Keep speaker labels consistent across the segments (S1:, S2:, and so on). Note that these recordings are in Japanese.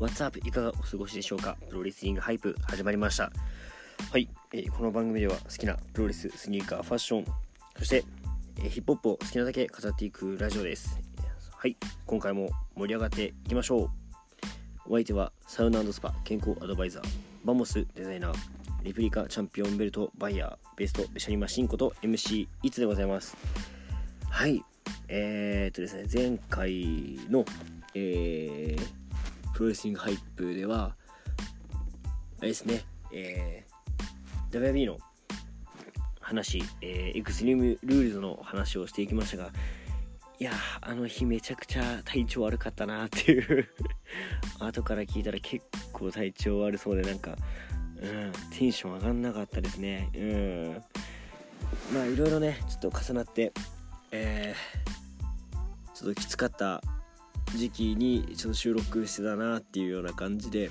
S1: What's up? いかがお過ごしでしょうか？プロレスリングハイプ始まりました。はい、えー、この番組では好きなプロレススニーカーファッションそして、えー、ヒップホップを好きなだけ語っていくラジオです。はい。今回も盛り上がっていきましょう。お相手はサウナスパ健康アドバイザーバモスデザイナーレプリカチャンピオンベルトバイヤーベストベシャリマシンこと MC いつでございます。はい。えー、っとですね前回のえー、プロレスリングハイプではあれですねえー、 WWE の話、えー、エクストリームルールズの話をしていきましたがいやあの日めちゃくちゃ体調悪かったなっていう。後から聞いたら結構体調悪そうでなんか、うん、テンション上がんなかったですね。うん。まあいろいろねちょっと重なってえー、ちょっときつかった時期にちょっと収録してたなっていうような感じで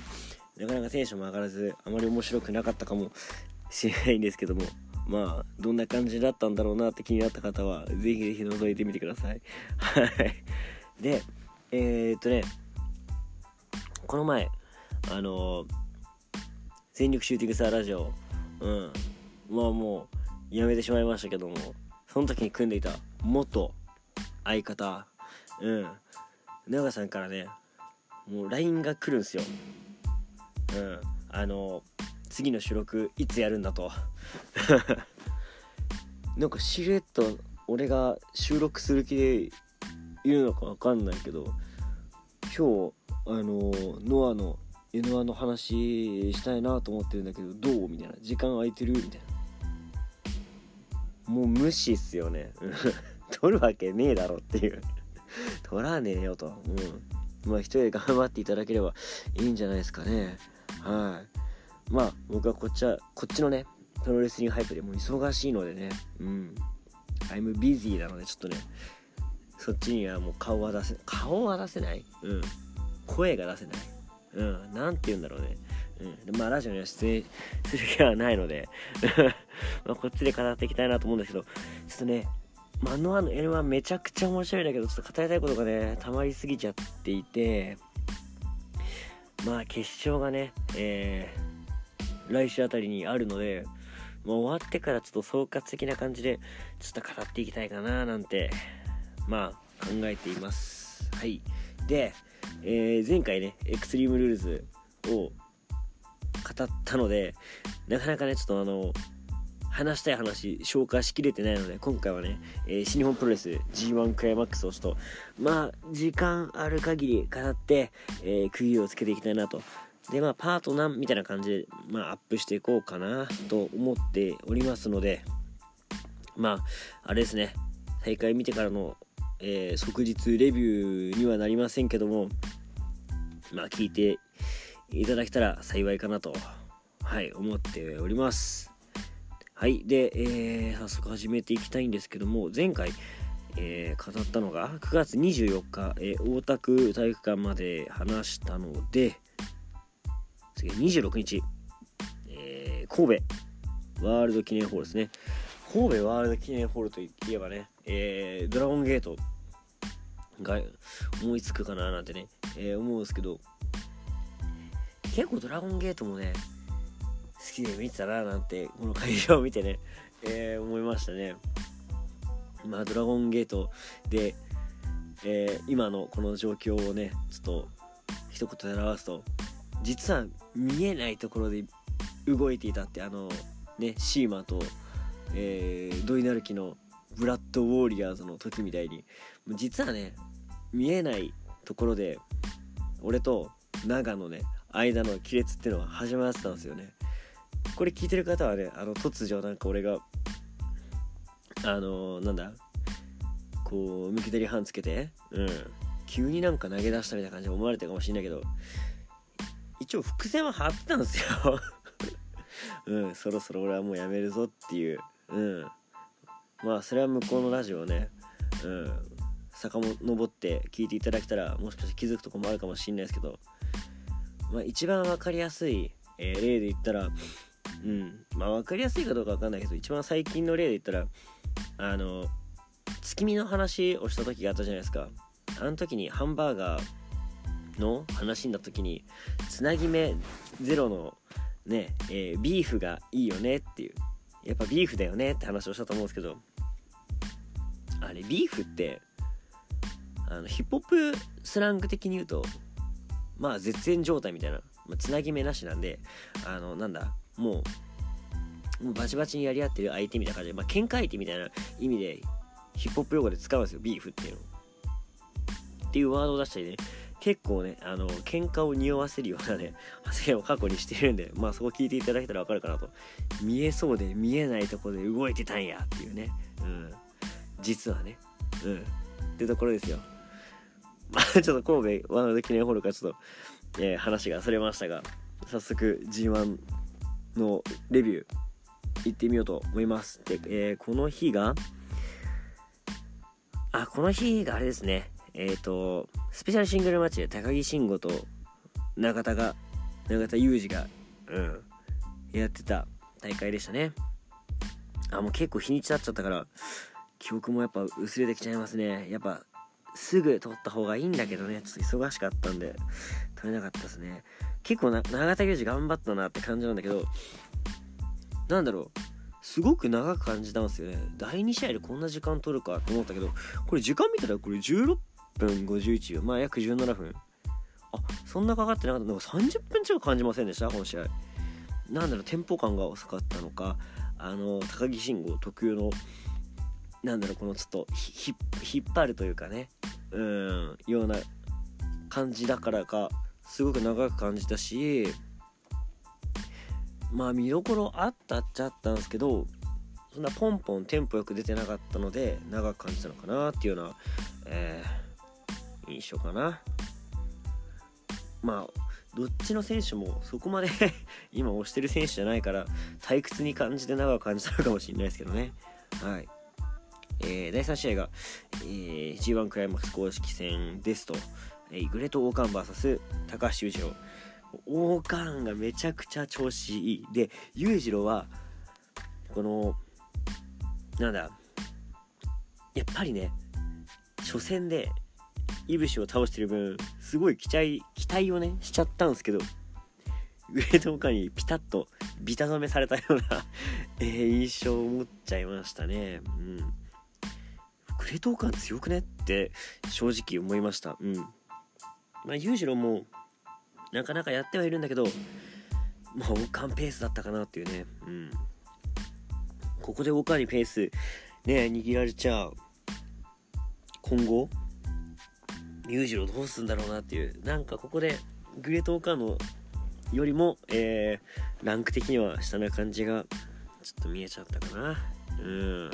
S1: なかなかテンションも上がらずあまり面白くなかったかもしれないんですけどもまあどんな感じだったんだろうなって気になった方はぜひぜひ覗いてみてください。はい。でえー、っとねこの前あの全力シューティングスターラジオうん。まあもうやめてしまいましたけどもその時に組んでいた元相方うん。長さんからねもう LINE が来るんすよ。うん。あの次の収録いつやるんだと。なんかしれっと俺が収録する気でいるのか分かんないけど今日あのノアの N1 の話したいなと思ってるんだけどどうみたいな。時間空いてるみたいな。もう無視っすよね。取るわけねえだろっていう。取らねえよと。うん。まあ一人で頑張っていただければいいんじゃないですかね。はい。まあ僕はこっちはこっちのねプロレスリングハイプでも忙しいのでね。うん。I'm busy なのでちょっとねそっちにはもう顔は出せ顔は出せない。うん。声が出せない。うん。何て言うんだろうね。うん、まあラジオには出演する気はないので。まこっちで語っていきたいなと思うんですけどちょっとねマノアの N はめちゃくちゃ面白いんだけどちょっと語りたいことがね溜まりすぎちゃっていてまあ決勝がね、えー、来週あたりにあるので、まあ、終わってからちょっと総括的な感じでちょっと語っていきたいかななんてまあ考えています。はい。で、えー、前回ねエクストリームルールズを語ったのでなかなかねちょっとあの話したい話消化しきれてないので今回はね、えー、新日本プロレス G1 クライマックスをちょっとまあ時間ある限り語って、えー、区切りをつけていきたいなと。でまあパート何みたいな感じでまあアップしていこうかなと思っておりますのでまああれですね。大会見てからの、えー、即日レビューにはなりませんけどもまあ聞いていただけたら幸いかなとはい思っております。はい。で、えー、早速始めていきたいんですけども、前回、えー、語ったのが9月24日、えー、大田区体育館まで話したので、次26日、えー、神戸ワールド記念ホールですね。神戸ワールド記念ホールといえばね、えー、ドラゴンゲートが思いつくかななんてね、えー、思うんですけど、結構ドラゴンゲートもね、好きで見てたななんてこの会場を見てね、えー、思いましたね。まあドラゴンゲートで、えー、今のこの状況をねちょっと一言で表すと実は見えないところで動いていたってあのねシーマと、えー、ドイナルキのブラッドウォーリアーズの時みたいに実はね見えないところで俺と長のね間の亀裂っていうのは始まってたんですよね。これ聞いてる方はねあの突如なんか俺があのー、なんだ？こうむき出り半つけてうん。急になんか投げ出したみたいな感じで思われてるかもしれないけど一応伏線は張ってたんですよ。うんそろそろ俺はもうやめるぞっていう。うん。まあそれは向こうのラジオをねうん。遡って聞いていただけたらもしかして気づくとこもあるかもしれないですけどまあ一番分かりやすい、えー、例で言ったらうん。まあ分かりやすいかどうか分かんないけど一番最近の例で言ったらあの月見の話をした時があったじゃないですか。あの時にハンバーガーの話になった時につなぎ目ゼロのね、えー、ビーフがいいよねっていう。やっぱビーフだよねって話をしたと思うんですけどあれビーフってあのヒップホップスラング的に言うとまあ絶縁状態みたいな、つなぎ目なしなんであのなんだもうもうバチバチにやり合ってる相手みたいな感じで、まあ、喧嘩相手みたいな意味でヒップホップ用語で使うんですよビーフっていうの。っていうワードを出したりね。結構ねあの喧嘩を匂わせるようなね発言を過去にしてるんでまあそこ聞いていただけたら分かるかなと。見えそうで見えないとこで動いてたんやっていうね。うん。実はね。うん。ってところですよ。まあちょっと神戸ワールド記念ホールからちょっと、えー、話がそれましたが早速 G1 のレビュー行ってみようと思います。で、えー、この日があこの日があれですね。えっ、ー、とスペシャルシングルマッチで高木慎吾と永田が永田裕二がうんやってた大会でしたね。あもう結構日にち経っちゃったから記憶もやっぱ薄れてきちゃいますね。やっぱすぐ撮った方がいいんだけどね。ちょっと忙しかったんで。撮れなかったですね。結構な永田裕二頑張ったなって感じなんだけどなんだろう。すごく長く感じたんですよね。第2試合でこんな時間取るかと思ったけどこれ時間見たらこれ16分51秒。まあ約17分。あそんなかかってなかった。なんか30分近く感じませんでした？この試合。なんだろうテンポ感が遅かったのか。あの高木慎吾特有のなんだろうこのちょっと引っ張るというかね。うんような感じだからか。すごく長く感じたしまあ見どころあったっちゃったんですけどそんなポンポンテンポよく出てなかったので長く感じたのかなっていうような、えー、印象かな。まあどっちの選手もそこまで 今推してる選手じゃないから退屈に感じて長く感じたのかもしれないですけどね。はい。えー、第3試合が、えー、G1 クライマックス公式戦ですと、え、グレート・オーカン VS 高橋裕次郎。オーンがめちゃくちゃ調子いい。で裕次郎はこのなんだやっぱりね初戦でいぶしを倒してる分すごい期待期待をねしちゃったんですけどグレートオーカンにピタッとビタ止めされたような え、印象を持っちゃいましたね。うん。グレートオーカン強くねって正直思いました。うん。まあ裕次郎もなかなかやってはいるんだけどまあオーカンペースだったかなっていうね。うん。ここでオーカンにペースね握られちゃう。今後裕次郎どうすんだろうなっていう。なんかここでグレートオーカンのよりも、えー、ランク的には下な感じがちょっと見えちゃったかな。うん。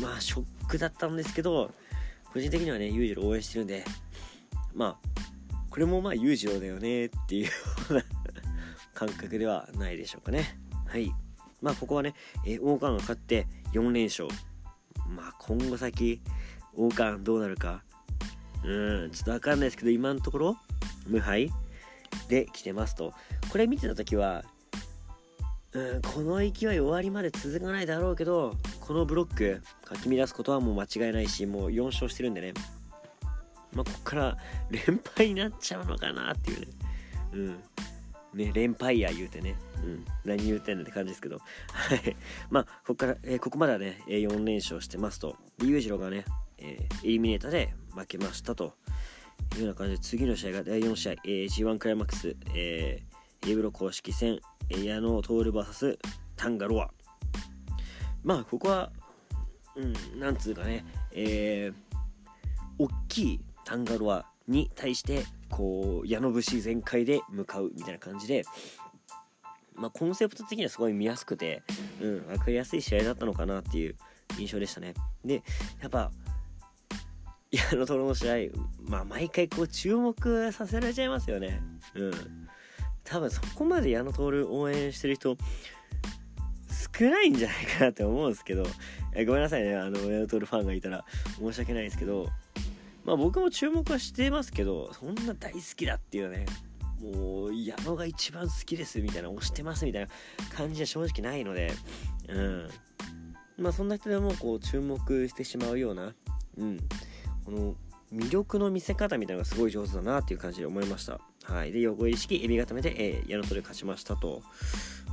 S1: まあショックだったんですけど個人的にはね裕次郎応援してるんでまあこれもまあ裕次郎だよねっていうような感覚ではないでしょうかね。はい。まあここはね、え、王冠が勝って4連勝。まあ今後先王冠どうなるか。うんちょっとわかんないですけど今のところ無敗。で来てますと。これ見てた時はうんこの勢い終わりまで続かないだろうけどこのブロックかき乱すことはもう間違いないしもう4勝してるんでね。まあここから連敗になっちゃうのかなっていうね。うん。ね連敗や言うてね。うん。何言うてんねんって感じですけど。はい。まあここから、えー、ここまではね4連勝してますと。裕次郎がね、えー、エリミネーターで負けましたというような感じで次の試合が第4試合、えー、G1 クライマックス、えー、エブロ公式戦矢野徹 VS タンガロア。まあここはうんなんつうかねえー、大きいタンガロアに対してこう矢野節全開で向かうみたいな感じでまあ、コンセプト的にはすごい見やすくて、うん、分かりやすい試合だったのかなっていう印象でしたね。で、やっぱ、矢野徹の試合、まあ、毎回こう注目させられちゃいますよね。うん。多分そこまで矢野徹応援してる人少ないんじゃないかなって思うんですけど、えごめんなさいねあの矢野徹ファンがいたら申し訳ないですけどまあ僕も注目はしてますけどそんな大好きだっていうねもう矢野が一番好きですみたいな推してますみたいな感じは正直ないのでうんまあそんな人でもこう注目してしまうようなうんこの魅力の見せ方みたいなのがすごい上手だなっていう感じで思いました。はい。で、横入り式、エビ固めで、えー、矢野取で勝ちましたと。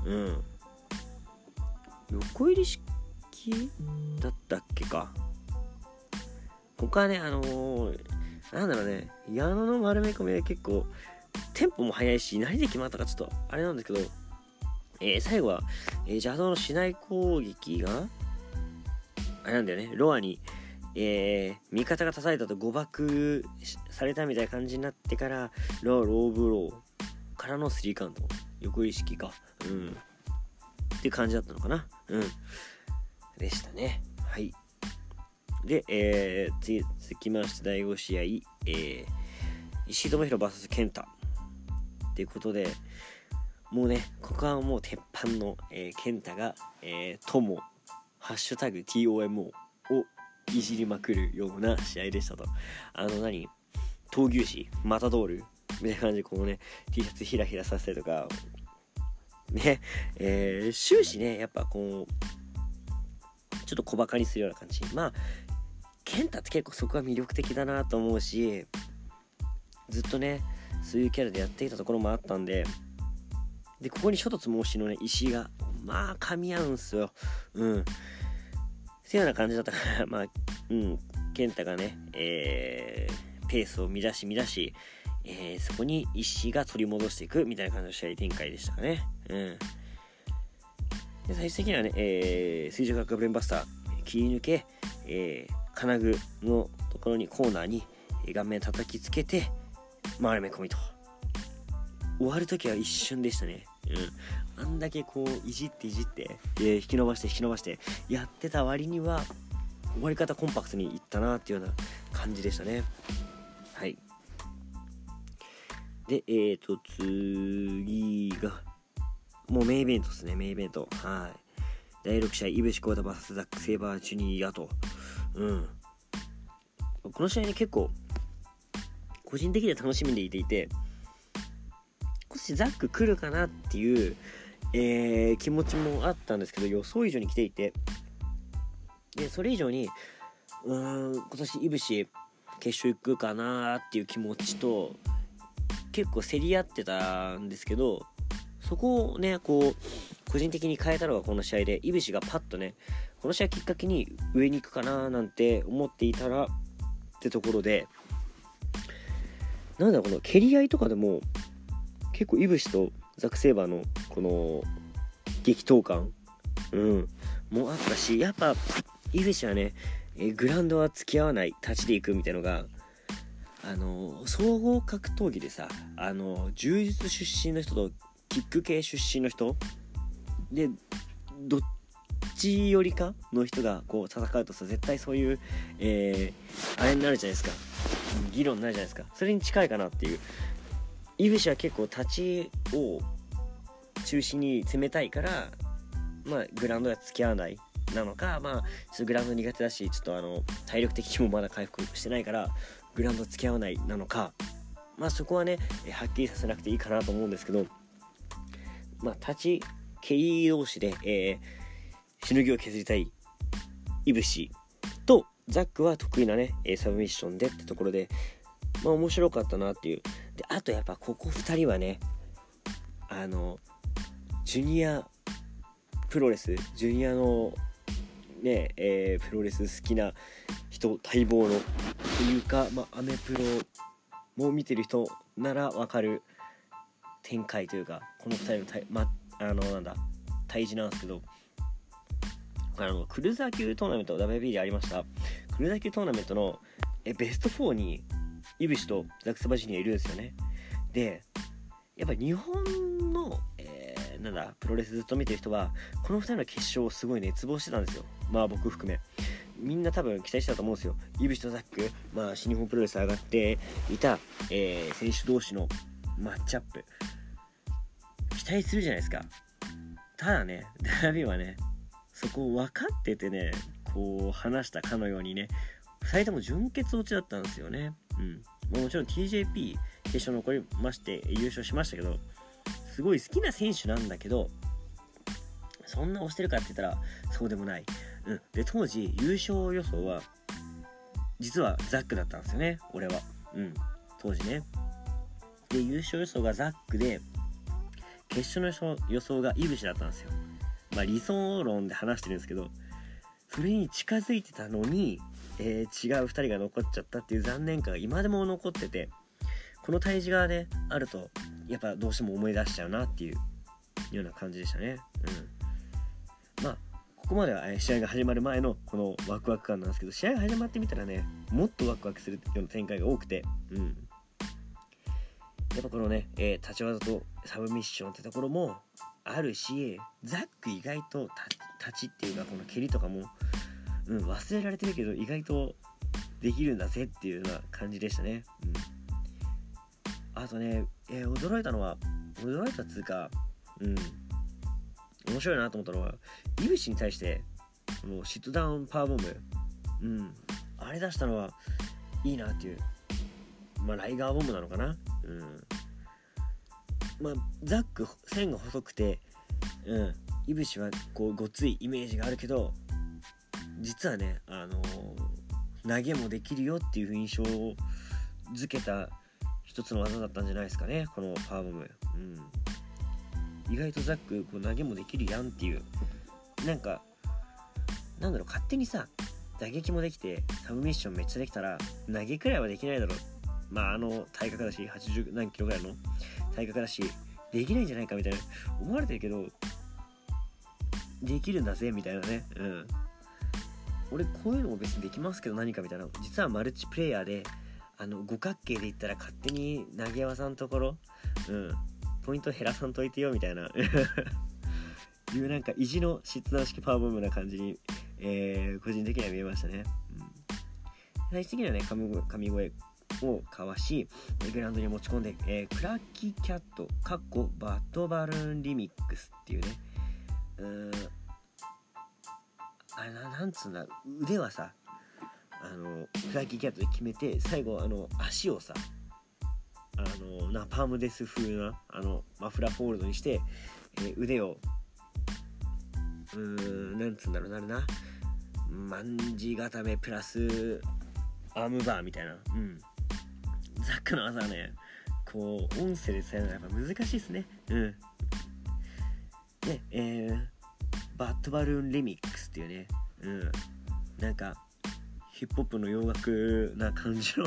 S1: うん。横入り式だったっけか。ここはね、あのー、なんだろうね、矢野の丸め込みで結構、テンポも速いし、何で決まったかちょっと、あれなんですけど、えー、最後は、えー、邪道の竹刀攻撃が、あれなんだよね、ロアに、えー、味方が叩いたと誤爆されたみたいな感じになってから、ロー、ローブローからのスリーカウント。横入り式か。うん。って感じだったのかな。うん。でしたね。はい。で、えー、次、続きまして第5試合、えー、石井智弘 VS 健太。っていうことで、もうね、ここはもう鉄板の、えー、健太が、えー、友、ハッシュタグ TOMO をいじりまくるような試合でしたと。あの何闘牛士マタドールみたいな感じでこうね T シャツひらひらさせたりとかねえー、終始ねやっぱこうちょっと小バカにするような感じまあ健太って結構そこが魅力的だなと思うしずっとねそういうキャラでやっていたところもあったんででここに諸突申しのね石がまあ噛み合うんすようんそういうような感じだったから まあうん健太がねえー、ペースを乱し乱しえー、そこに石が取り戻していくみたいな感じの試合展開でしたかね。うん。で最終的にはね、えー、水上学ブレンバスター切り抜け、えー、金具のところにコーナーに顔面叩きつけて回り目込みと終わる時は一瞬でしたねうんあんだけこういじっていじって、えー、引き伸ばして引き伸ばしてやってた割には終わり方コンパクトにいったなっていうような感じでしたねはいで、えーと、次が、もうメイベントですね、メイベント。はい。第6試合、イブシコータ VS ザック・セイバー・ジュニアと。うん。この試合に結構、個人的には楽しみでいていて、少しザック来るかなっていう、えー、気持ちもあったんですけど、予想以上に来ていて、で、それ以上に、うーん、今年イブシ決勝行くかなっていう気持ちと、結構競り合ってたんですけどそこをねこう個人的に変えたのがこの試合でいぶしがパッとねこの試合きっかけに上に行くかななんて思っていたらってところでなんだこの蹴り合いとかでも結構いぶしとザク・セーバーのこの激闘感うんもあったしやっぱいぶしはねえグラウンドは付き合わない立ちでいくみたいのがあの総合格闘技でさあの柔術出身の人とキック系出身の人でどっちよりかの人がこう戦うとさ絶対そういう、えー、あれになるじゃないですか。議論になるじゃないですか。それに近いかなっていう。いぶしは結構立ちを中心に攻めたいからまあグラウンドは付き合わないなのかまあちょっとグラウンド苦手だしちょっとあの体力的にもまだ回復してないからグラウンド付き合わないなのか。まあそこはねはっきりさせなくていいかなと思うんですけどまあ立ち蹴り同士で、えー、しのぎを削りたいいぶしとザックは得意なねサブミッションでってところでまあ面白かったなっていう。であとやっぱここ2人はねあのジュニアプロレスジュニアのねえー、プロレス好きな人待望のというか、まあ、アメプロも見てる人なら分かる展開というかこの2人のま、あのなんだ対峙なんですけどあのクルーザー級トーナメント WB でありましたクルーザー級トーナメントのえベスト4にイブシとザクサバジニアいるんですよねでやっぱ日本の、えー、なんだプロレスずっと見てる人はこの2人の決勝をすごい熱望してたんですよまあ僕含めみんな多分期待してたと思うんですよ。イブシとザック、まあ、新日本プロレス上がっていた、えー、選手同士のマッチアップ。期待するじゃないですか。ただね、ダービーはね、そこを分かっててね、こう話したかのようにね、2人とも準決落ちだったんですよね。うん。もちろん TJP 決勝残りまして優勝しましたけど、すごい好きな選手なんだけど、そんな押してるかって言ったらそうでもない。うん、で当時優勝予想は実はザックだったんですよね俺はうん当時ねで優勝予想がザックで決勝の予想がイブシだったんですよ。まあ理想論で話してるんですけどそれに近づいてたのに、えー、違う2人が残っちゃったっていう残念感が今でも残っててこの対峙がねあるとやっぱどうしても思い出しちゃうなっていうような感じでしたね。うん。まあここまでは試合が始まる前のこのワクワク感なんですけど試合が始まってみたらねもっとワクワクするような展開が多くてうん。やっぱこのね、えー、立ち技とサブミッションってところもあるしザック意外と立ちっていうかこの蹴りとかも、うん、忘れられてるけど意外とできるんだぜっていうような感じでしたね。うん、あとね、えー、驚いたのは驚いたっつうか、うん、面白いなと思ったのはイブシに対してこのシットダウンパワーボム、うん、あれ出したのはいいなっていうまあライガーボムなのかな。うん。まあザック線が細くてうん。いぶしはこうごついイメージがあるけど実はねあのー、投げもできるよっていう印象をづけた一つの技だったんじゃないですかねこのパワーボム、うん、意外とザックこう投げもできるやんっていう。なんかなんだろう勝手にさ打撃もできてサブミッションめっちゃできたら投げくらいはできないだろうまああの体格だし80何キロぐらいの体格だしできないんじゃないかみたいな思われてるけどできるんだぜみたいなね。うん。俺こういうのも別にできますけど何かみたいな。実はマルチプレイヤーであの五角形で言ったら勝手に投げ技のところうん。ポイント減らさんといてよみたいな。いうなんか意地の質段式パワーボムな感じに、えー、個人的には見えましたね、うん、最終的にはね神声をかわしグランドに持ち込んで、えー、クラッキーキャットかっこバッドバルーンリミックスっていうね。うん。あれななんつうんだ腕はさあのクラッキーキャットで決めて最後あの足をさあのナパームデス風なあのマフラーフォールドにして、えー、腕をうーんなんつうんだろうなるな。まんじ固めプラスアームバーみたいな。うん。ザックの技はねこう音声で伝えるのはやっぱ難しいですね。うん。でえー、バッドバルーンリミックスっていうねうん。なんかヒップホップの洋楽な感じの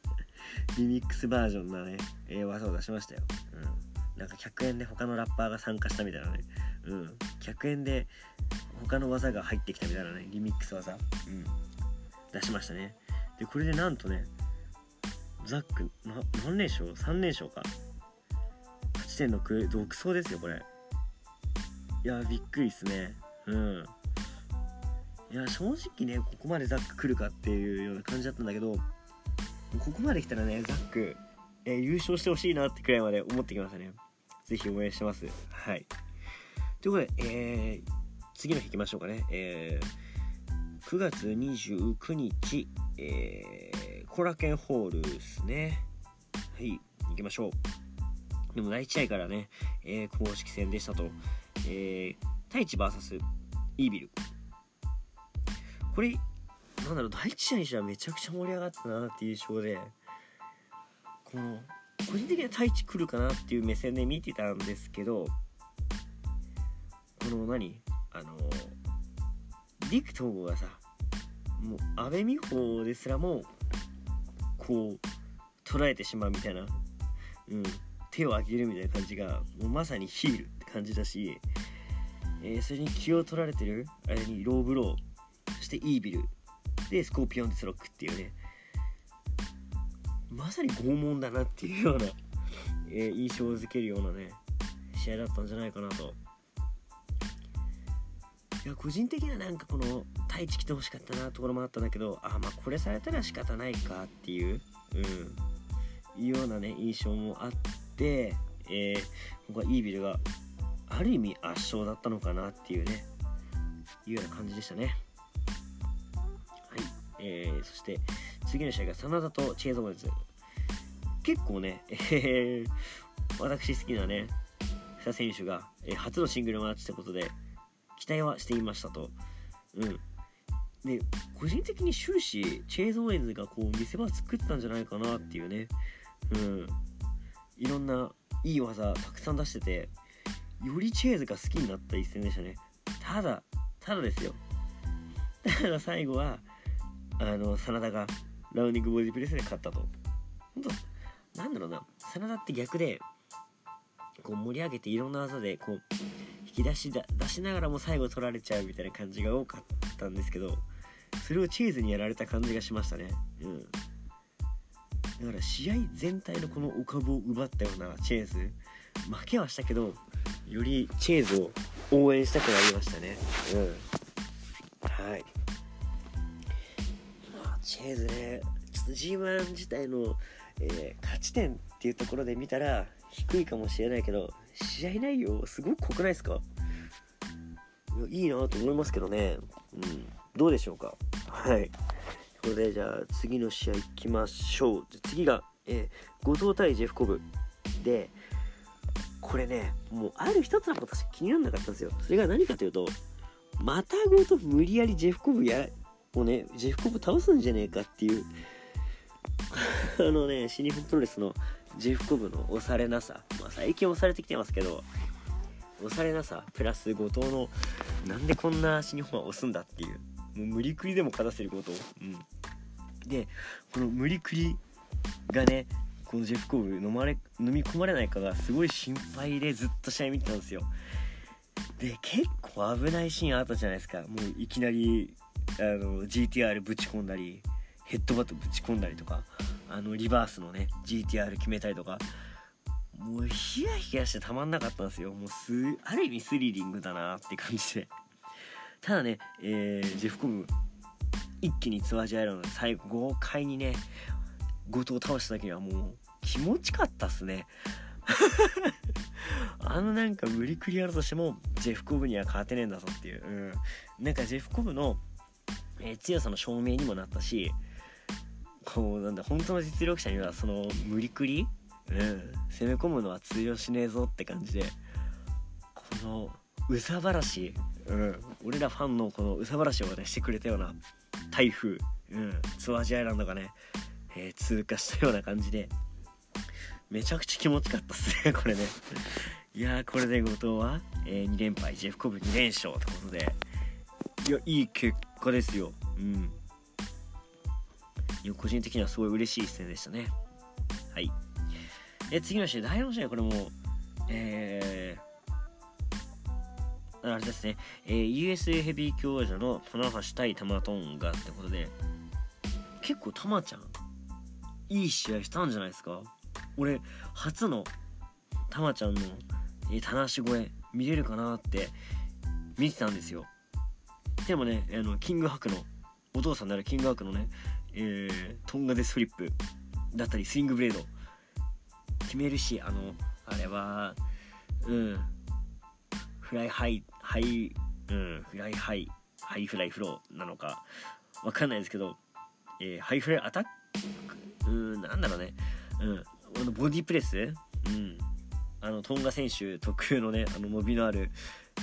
S1: リミックスバージョンなね、えー、技を出しましたよ、うん、なんか100円で他のラッパーが参加したみたいなね。うん。100円で他の技が入ってきたみたいなねリミックス技、うん、出しましたね。でこれでなんとねザックな何連勝 ?3 連勝か。8.6独走ですよこれ。いやびっくりっすね。うん。いや正直ねここまでザック来るかっていうような感じだったんだけどここまで来たらねザック、えー、優勝してほしいなってくらいまで思ってきましたね。是非応援してます。はい。ということで、えー、次の日行きましょうかね。えー、9月29日、えーコラケンホールですね。はい、行きましょう。でも第1試合からね、えー、公式戦でしたと。えー、太一 VS イービル。これ、なんだろう、第1試合にしてはめちゃくちゃ盛り上がったなっていう印象で、この、個人的には太一来るかなっていう目線で見てたんですけど、この何？あの、陸東郷がさ、もう阿部美穂ですらもこう捉えてしまうみたいな、うん、手を上げるみたいな感じがもうまさにヒールって感じだし、えー、それに気を取られてるあれにローブローそしてイービルでスコーピオンデスロックっていうねまさに拷問だなっていうような、えー、印象をづけるようなね試合だったんじゃないかなといや個人的にはなんかこの太一来てほしかったなところもあったんだけどあまあこれされたら仕方ないかっていう、うん、いうようなね印象もあって、えー、僕はイービルがある意味圧勝だったのかなっていうねいうような感じでしたねはい、えー、そして次の試合が真田とチェーゾーです。結構ね、えー、私好きなね2選手が、えー、初のシングルマッチってことで期待はしていましたと。うん。で個人的に終始チェイズ・オーエンズがこう見せ場作ったんじゃないかなっていうね。うん。いろんないい技たくさん出しててよりチェイズが好きになった一戦でしたね。ただただですよ。ただ最後はあの真田がラウンディングボディプレスで勝ったと。本当なんだろうな。真田って逆でこう盛り上げていろんな技でこう引き出し出しながらも最後取られちゃうみたいな感じが多かったんですけどそれをチーズにやられた感じがしましたね。うん。だから試合全体のこのお株を奪ったようなチェーズ負けはしたけどよりチェーズを応援したくなりましたね。うん。はい。まあチェーズねちょっと G1 自体の、えー、勝ち点っていうところで見たら低いかもしれないけど試合内容すごく濃くないですか？いいいなと思いますけどね。うん。どうでしょうか？はい。これでじゃあ次の試合いきましょう。次が、えー、後藤対ジェフコブでこれねもうある一つのことしか気にならなかったんですよ。それが何かというとまたごと無理やりジェフコブやをねジェフコブ倒すんじゃねえかっていう あのね新日本プロレスのジェフコブの押されなさ、まあ、最近押されてきてますけど押されなさプラス後藤のなんでこんな新日本は押すんだっていうもう無理くりでも勝たせること、うん、でこの無理くりがねこのジェフコブ飲まれ飲み込まれないかがすごい心配でずっと試合見てたんですよ。で結構危ないシーンあったじゃないですか。もういきなりあの GTR ぶち込んだり。ヘッドバットぶち込んだりとかあのリバースのね GTR 決めたりとかもうヒヤヒヤしてたまんなかったんですよ。もうすある意味スリリングだなって感じで。ただね、えー、ジェフコブ一気にツアージアイランで最後豪快にね後藤を倒した時にはもう気持ちかったっすね。あのなんか無理くりやるとしてもジェフコブには勝てねえんだぞっていう、うん、なんかジェフコブの、えー、強さの証明にもなったしこうなんだ本当の実力者にはその無理くり、うん、攻め込むのは通用しねえぞって感じでこのうさばらしうん、俺らファンのこの憂さ晴らしをねしてくれたような台風、うん、ツアージアイランドがね、えー、通過したような感じでめちゃくちゃ気持ちかったっすね これね。いやーこれで後藤は、えー、2連敗ジェフコブ2連勝ってことでいやいい結果ですよ。うん。個人的にはすごい嬉しい一戦でしたね。はい。え次の試合第4試合これもえーあれですね、えー、USA ヘビー強者の棚橋対タマトンガってことで、結構タマちゃん、いい試合したんじゃないですか？俺、初のタマちゃんの、えー、棚橋越え見れるかなって見てたんですよ。でもね、あの、キングハクの、お父さんであるキングハクのね、えー、トンガンデスグリップだったり、スリングブレイド、決めるし、あの、あれは、うん、フライハイハイ、うん、フライハイ、ハイフライフローなのか、わかんないですけど、えー、ハイフライアタックうん、なんだろうね。うん、あのボディプレス？うん。あの、トンガ選手特有のね、あの伸びのある、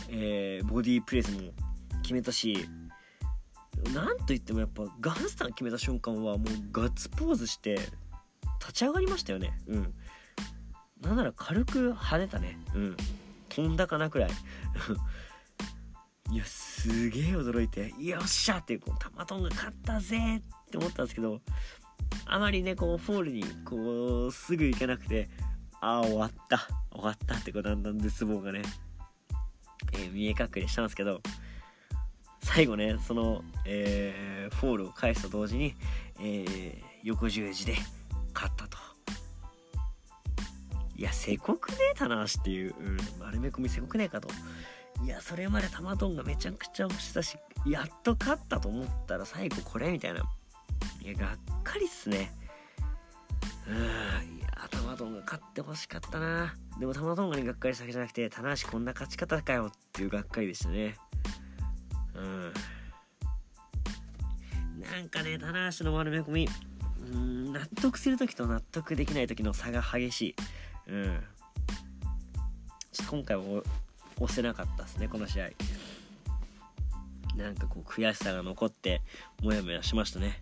S1: えー、ボディプレスも決めたし、なんといってもやっぱガンスタン決めた瞬間はもうガッツポーズして立ち上がりましたよね。うん。なんなら軽く跳ねたね。うん。飛んだかなくらい。いやすげえ驚いてよっしゃってこうタマトンが勝ったぜって思ったんですけどあまりねこうフォールにこうすぐ行けなくてああ終わった終わったってこうだんだん絶望がね、えー、見え隠れしたんですけど最後ねその、えー、フォールを返すと同時に、えー、横十字で勝ったと。いやせこくねえ棚橋っていう、うん、丸め込みせこくねえかと。いやそれまで玉トンがめちゃくちゃ押したしやっと勝ったと思ったら最後これみたいな。いやがっかりっすね。うんいや玉トンが勝ってほしかったな。でも玉トンがにがっかりしたわけじゃなくて棚橋こんな勝ち方かよっていうがっかりでしたね。うん。なんかね棚橋の丸め込み。うん納得する時と納得できない時の差が激しい。うん。ちょっと今回も押せなかったですねこの試合。なんかこう悔しさが残ってモヤモヤしましたね。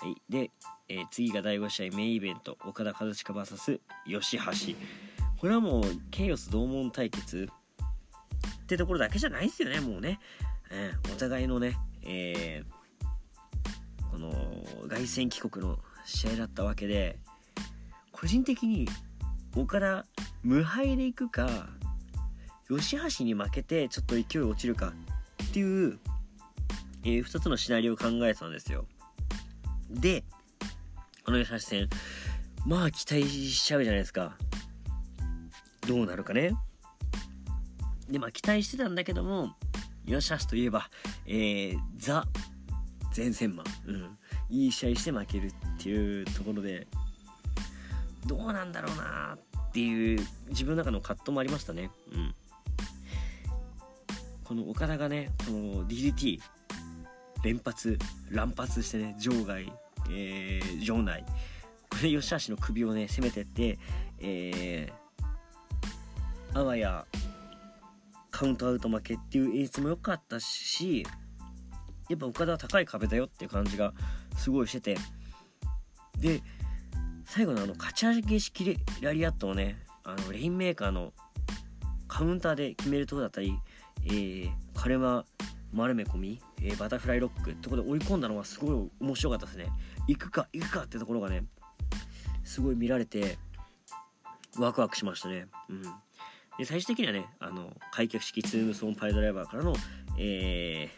S1: はい。で、えー、次が第5試合メインイベント岡田和親 VS 吉橋。これはもうケイオス同門対決ってところだけじゃないですよねもうね、お互いのね、えー、この凱旋帰国の試合だったわけで個人的に岡田無敗でいくか吉橋に負けてちょっと勢い落ちるかっていう、えー、2つのシナリオを考えてたんですよ。でこの吉橋戦まあ期待しちゃうじゃないですか。どうなるかね。でまあ期待してたんだけども吉橋といえば、えー、ザ前線マン、うん、いい試合して負けるっていうところでどうなんだろうなっていう自分の中の葛藤もありましたね。うん、この岡田がねこの DDT 連発乱発してね場外、えー、場内。これ吉橋の首をね攻めてって、えー、あわやカウントアウト負けっていう演出も良かったしやっぱ岡田は高い壁だよっていう感じがすごいしてて。で最後のあの勝ち上げ式ラリアットをねあのレインメーカーのカウンターで決めるとこだったり、えー、カレマ丸め込み、えー、バタフライロックってとこで追い込んだのはすごい面白かったですね。行くか行くかってところがねすごい見られてワクワクしましたね。うん。で最終的にはねあの開脚式ツームソンパイドライバーからの、え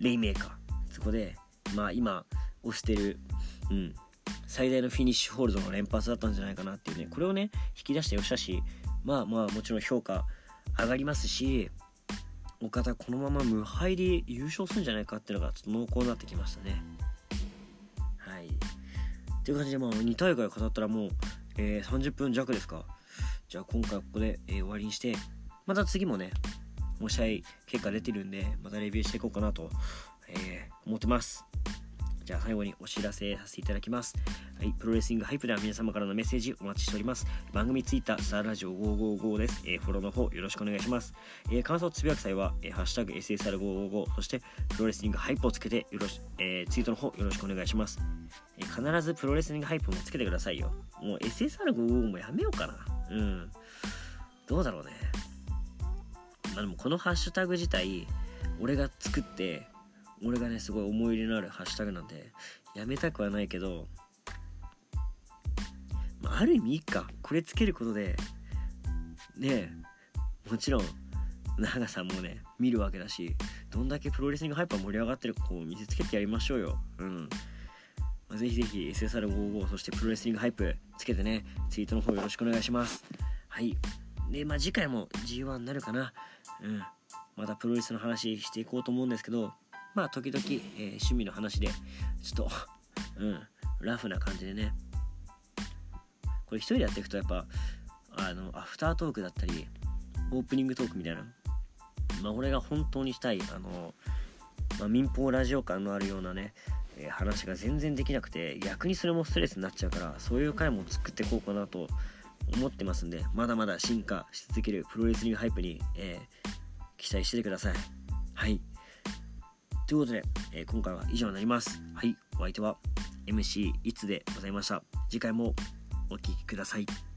S1: ー、レイメーカー。そこでまあ今押してる、うん、最大のフィニッシュホールドの連発だったんじゃないかなっていうねこれをね引き出してよしゃしまあまあもちろん評価上がりますし岡田このまま無敗で優勝するんじゃないかっていうのがちょっと濃厚になってきましたね。はい。っていう感じでまあ2大会語ったらもう、えー、30分弱ですか。じゃあ今回ここで、えー、終わりにしてまた次もねもう試合結果出てるんでまたレビューしていこうかなと、えー、思ってます。じゃあ最後にお知らせさせていただきます。はい、プロレスリングハイプでは皆様からのメッセージお待ちしております。番組ツイッター、スターラジオ555です。えー、フォローの方よろしくお願いします。えー、感想つぶやく際は、えー、ハッシュタグ SSR555、そしてプロレスリングハイプをつけてよろし、えー、ツイートの方よろしくお願いします。えー、必ずプロレスリングハイプもつけてくださいよ。もう SSR555 もやめようかな。うん。どうだろうね。まあでもこのハッシュタグ自体、俺が作って、俺がねすごい思い入れのあるハッシュタグなんでやめたくはないけど、まあ、ある意味いいか。これつけることでねもちろん長さんもね見るわけだしどんだけプロレスリングハイパー盛り上がってるかこう見せつけてやりましょうよ。うん。まあ、ぜひぜひ SSR55 そしてプロレスリングハイプつけてねツイートの方よろしくお願いします。はい。でまあ次回も G1 になるかな。うん。またプロレスの話していこうと思うんですけどまあ時々、えー、趣味の話でちょっと うんラフな感じでね。これ一人でやっていくとやっぱあのアフタートークだったりオープニングトークみたいな。まあ俺が本当にしたいあの、まあ、民放ラジオ感のあるようなね、えー、話が全然できなくて逆にそれもストレスになっちゃうからそういう回も作っていこうかなと思ってますんでまだまだ進化し続けるプロレスリングハイプに、えー、期待しててください。はい。ということで、えー、今回は以上になります。はい、お相手は MC いつでございました。次回もお聴きください。